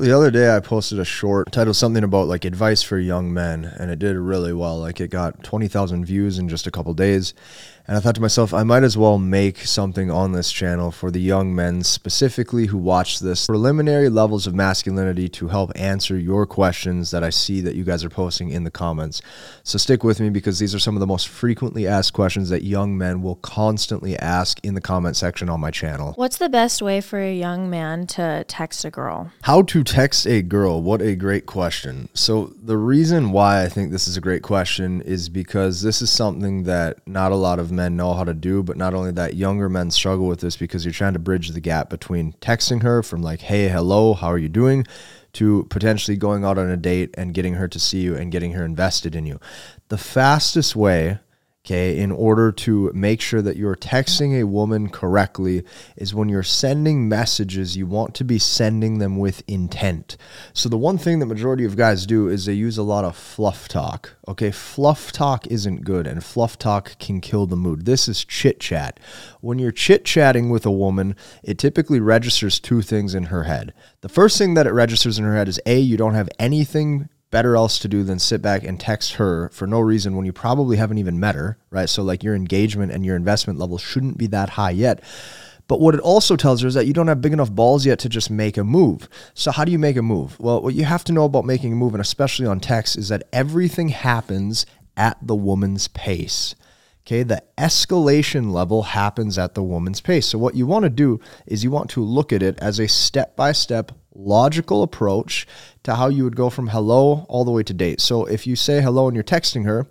The other day I posted a short titled something about like advice for young men and it did really well. Like it got 20,000 views in just a couple days. And I thought to myself, I might as well make something on this channel for the young men specifically who watch this preliminary levels of masculinity to help answer your questions that I see that you guys are posting in the comments. So stick with me because these are some of the most frequently asked questions that young men will constantly ask in the comment section on my channel. What's the best way for a young man to text a girl? How to text a girl? What a great question. So, the reason why I think this is a great question is because this is something that not a lot of men know how to do, but not only that, younger men struggle with this because you're trying to bridge the gap between texting her from like, hey, hello, how are you doing? to potentially going out on a date and getting her to see you and getting her invested in you. The fastest way okay, in order to make sure that you're texting a woman correctly is when you're sending messages, you want to be sending them with intent. So the one thing that majority of guys do is they use a lot of fluff talk. Okay, fluff talk isn't good and fluff talk can kill the mood. This is chit chat. When you're chit chatting with a woman, it typically registers two things in her head. The first thing that it registers in her head is A, you don't have anything better else to do than sit back and text her for no reason when you probably haven't even met her, right? So, like, your engagement and your investment level shouldn't be that high yet. But what it also tells her is that you don't have big enough balls yet to just make a move. So, how do you make a move? Well, what you have to know about making a move, and especially on text, is that everything happens at the woman's pace. Okay, the escalation level happens at the woman's pace. So, what you want to do is you want to look at it as a step by step logical approach to how you would go from hello all the way to date. So if you say hello and you're texting her,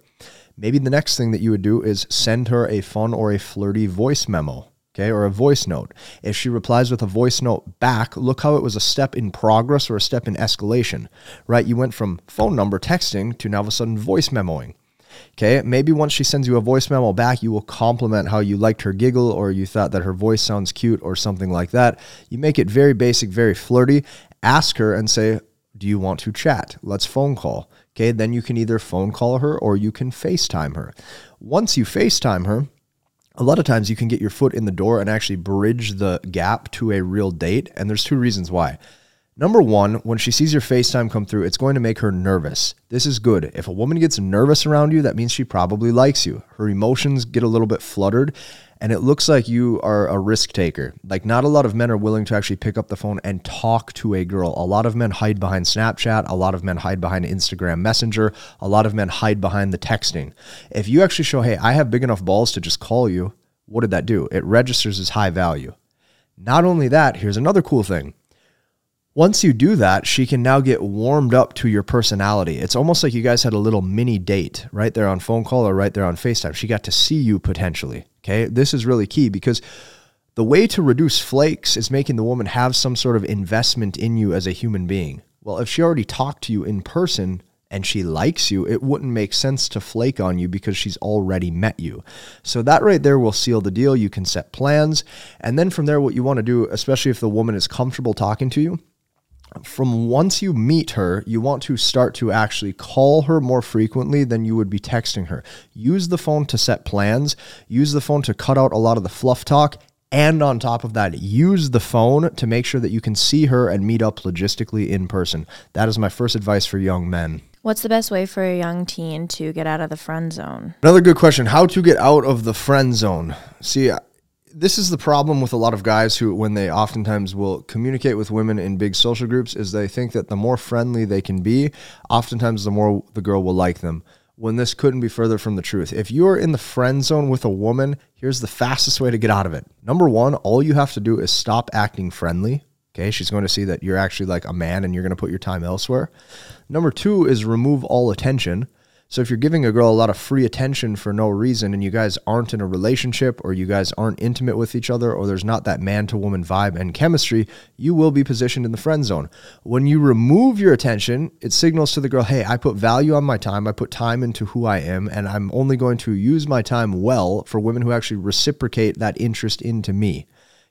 maybe the next thing that you would do is send her a fun or a flirty voice memo. Okay, or a voice note. If she replies with a voice note back, look how it was a step in progress or a step in escalation, right? You went from phone number texting to now of a sudden voice memoing. Okay, maybe once she sends you a voice memo back, you will compliment how you liked her giggle or you thought that her voice sounds cute or something like that. You make it very basic, very flirty. Ask her and say, Do you want to chat? Let's phone call. Okay, then you can either phone call her or you can FaceTime her. Once you FaceTime her, a lot of times you can get your foot in the door and actually bridge the gap to a real date. And there's two reasons why. Number one, when she sees your FaceTime come through, it's going to make her nervous. This is good. If a woman gets nervous around you, that means she probably likes you. Her emotions get a little bit fluttered, and it looks like you are a risk taker. Like, not a lot of men are willing to actually pick up the phone and talk to a girl. A lot of men hide behind Snapchat. A lot of men hide behind Instagram Messenger. A lot of men hide behind the texting. If you actually show, hey, I have big enough balls to just call you, what did that do? It registers as high value. Not only that, here's another cool thing once you do that, she can now get warmed up to your personality. It's almost like you guys had a little mini date right there on phone call or right there on FaceTime. She got to see you potentially. Okay. This is really key because the way to reduce flakes is making the woman have some sort of investment in you as a human being. Well, if she already talked to you in person, and she likes you, it wouldn't make sense to flake on you because she's already met you. So that right there will seal the deal. You can set plans. And then from there, what you want to do, especially if the woman is comfortable talking to you, from once you meet her, you want to start to actually call her more frequently than you would be texting her. Use the phone to set plans, use the phone to cut out a lot of the fluff talk. And on top of that, use the phone to make sure that you can see her and meet up logistically in person. That is my first advice for young men. What's the best way for a young teen to get out of the friend zone? Another good question How to get out of the friend zone? See, this is the problem with a lot of guys who, when they oftentimes will communicate with women in big social groups, is they think that the more friendly they can be, oftentimes the more the girl will like them. When this couldn't be further from the truth. If you're in the friend zone with a woman, here's the fastest way to get out of it. Number one, all you have to do is stop acting friendly. Okay, she's going to see that you're actually like a man and you're going to put your time elsewhere. Number two is remove all attention. So if you're giving a girl a lot of free attention for no reason and you guys aren't in a relationship or you guys aren't intimate with each other or there's not that man to woman vibe and chemistry, you will be positioned in the friend zone. When you remove your attention, it signals to the girl, "Hey, I put value on my time. I put time into who I am and I'm only going to use my time well for women who actually reciprocate that interest into me."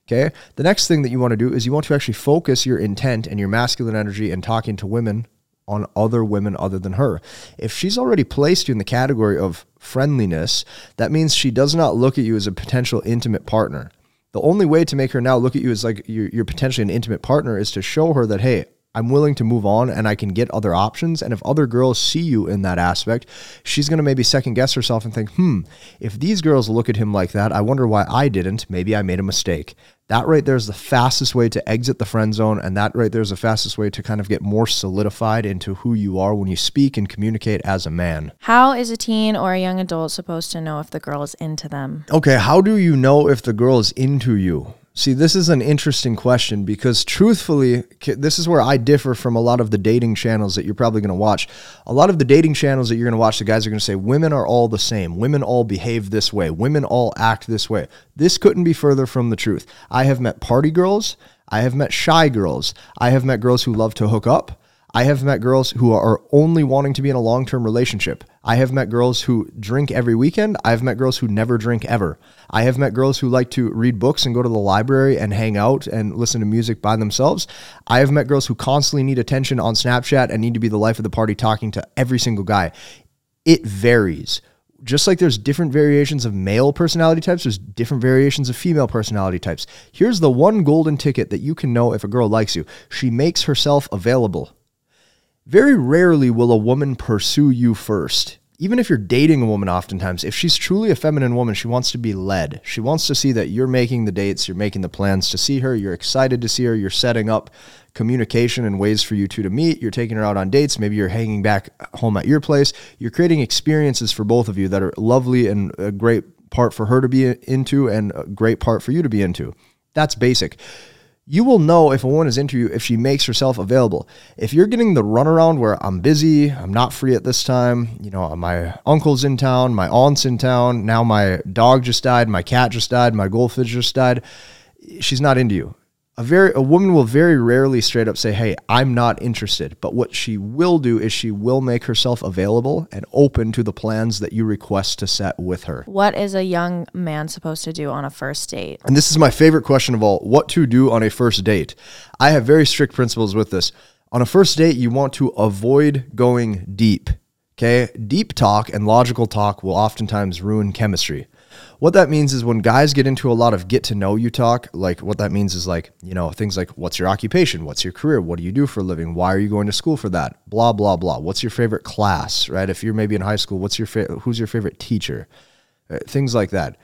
Okay? The next thing that you want to do is you want to actually focus your intent and your masculine energy and talking to women on other women other than her. If she's already placed you in the category of friendliness, that means she does not look at you as a potential intimate partner. The only way to make her now look at you as like you're, potentially an intimate partner is to show her that, hey, I'm willing to move on and I can get other options. And if other girls see you in that aspect, she's going to maybe second guess herself and think, hmm, if these girls look at him like that, I wonder why I didn't. Maybe I made a mistake. That right there is the fastest way to exit the friend zone. And that right there is the fastest way to kind of get more solidified into who you are when you speak and communicate as a man. How is a teen or a young adult supposed to know if the girl is into them? Okay, how do you know if the girl is into you? See, this is an interesting question because truthfully, this is where I differ from a lot of the dating channels that you're probably going to watch. A lot of the dating channels that you're going to watch, the guys are going to say women are all the same. Women all behave this way. Women all act this way. This couldn't be further from the truth. I have met party girls. I have met shy girls. I have met girls who love to hook up. I have met girls who are only wanting to be in a long term relationship. I have met girls who drink every weekend. I have met girls who never drink ever. I have met girls who like to read books and go to the library and hang out and listen to music by themselves. I have met girls who constantly need attention on Snapchat and need to be the life of the party talking to every single guy. It varies just like there's different variations of male personality types, there's different variations of female personality types. Here's the one golden ticket that you can know if a girl likes you she makes herself available. Very rarely will a woman pursue you first. Even if you're dating a woman, oftentimes, if she's truly a feminine woman, she wants to be led. She wants to see that you're making the dates, you're making the plans to see her, you're excited to see her, you're setting up communication and ways for you two to meet. You're taking her out on dates. Maybe you're hanging back home at your place. You're creating experiences for both of you that are lovely and a great part for her to be into and a great part for you to be into. That's basic you will know if a woman is into you if she makes herself available. If you're getting the runaround where I'm busy, I'm not free at this time, you know, my uncle's in town, my aunt's in town, now my dog just died, my cat just died, my goldfish just died, she's not into you a very a woman will very rarely straight up say hey i'm not interested. But what she will do is she will make herself available and open to the plans that you request to set with her. What is a young man supposed to do on a first date? And this is my favorite question of all what to do on a first date. I have very strict principles with this. On a first date you want to avoid going deep okay? Deep talk and logical talk will oftentimes ruin chemistry what that means is when guys get into a lot of get to know you talk, like what that means is like, you know, things like what's your occupation? What's your career? What do you do for a living? Why are you going to school for that? Blah, blah, blah. What's your favorite class, right? If you're maybe in high school, what's your fa- who's your favorite teacher? Uh, things like that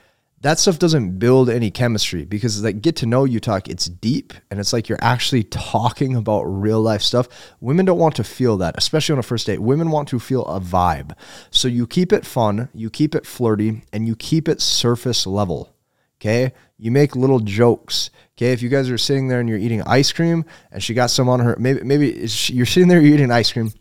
that stuff doesn't build any chemistry because like get to know you talk it's deep and it's like you're actually talking about real life stuff. Women don't want to feel that especially on a first date. Women want to feel a vibe. So you keep it fun you keep it flirty and you keep it surface level okay? You make little jokes okay? If you guys are sitting there and you're eating ice cream and she got some on her maybe maybe you're sitting there eating ice cream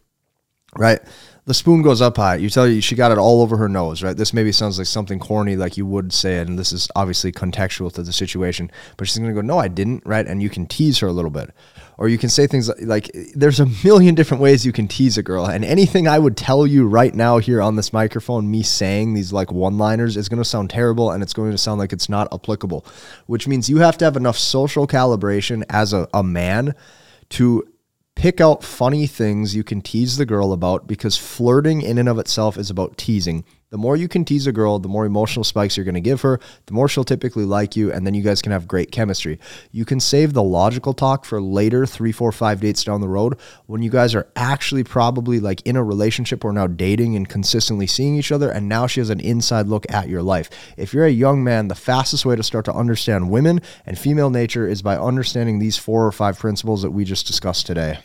right the spoon goes up high. You tell you she got it all over her nose, right? This maybe sounds like something corny, like you would say it, and this is obviously contextual to the situation. But she's gonna go, "No, I didn't," right? And you can tease her a little bit, or you can say things like, "There's a million different ways you can tease a girl," and anything I would tell you right now here on this microphone, me saying these like one-liners, is gonna sound terrible, and it's going to sound like it's not applicable, which means you have to have enough social calibration as a, a man to pick out funny things you can tease the girl about because flirting in and of itself is about teasing. The more you can tease a girl, the more emotional spikes you're going to give her, the more she'll typically like you, and then you guys can have great chemistry. You can save the logical talk for later, three, four, five dates down the road when you guys are actually probably like in a relationship or now dating and consistently seeing each other, and now she has an inside look at your life. If you're a young man, the fastest way to start to understand women and female nature is by understanding these four or five principles that we just discussed today.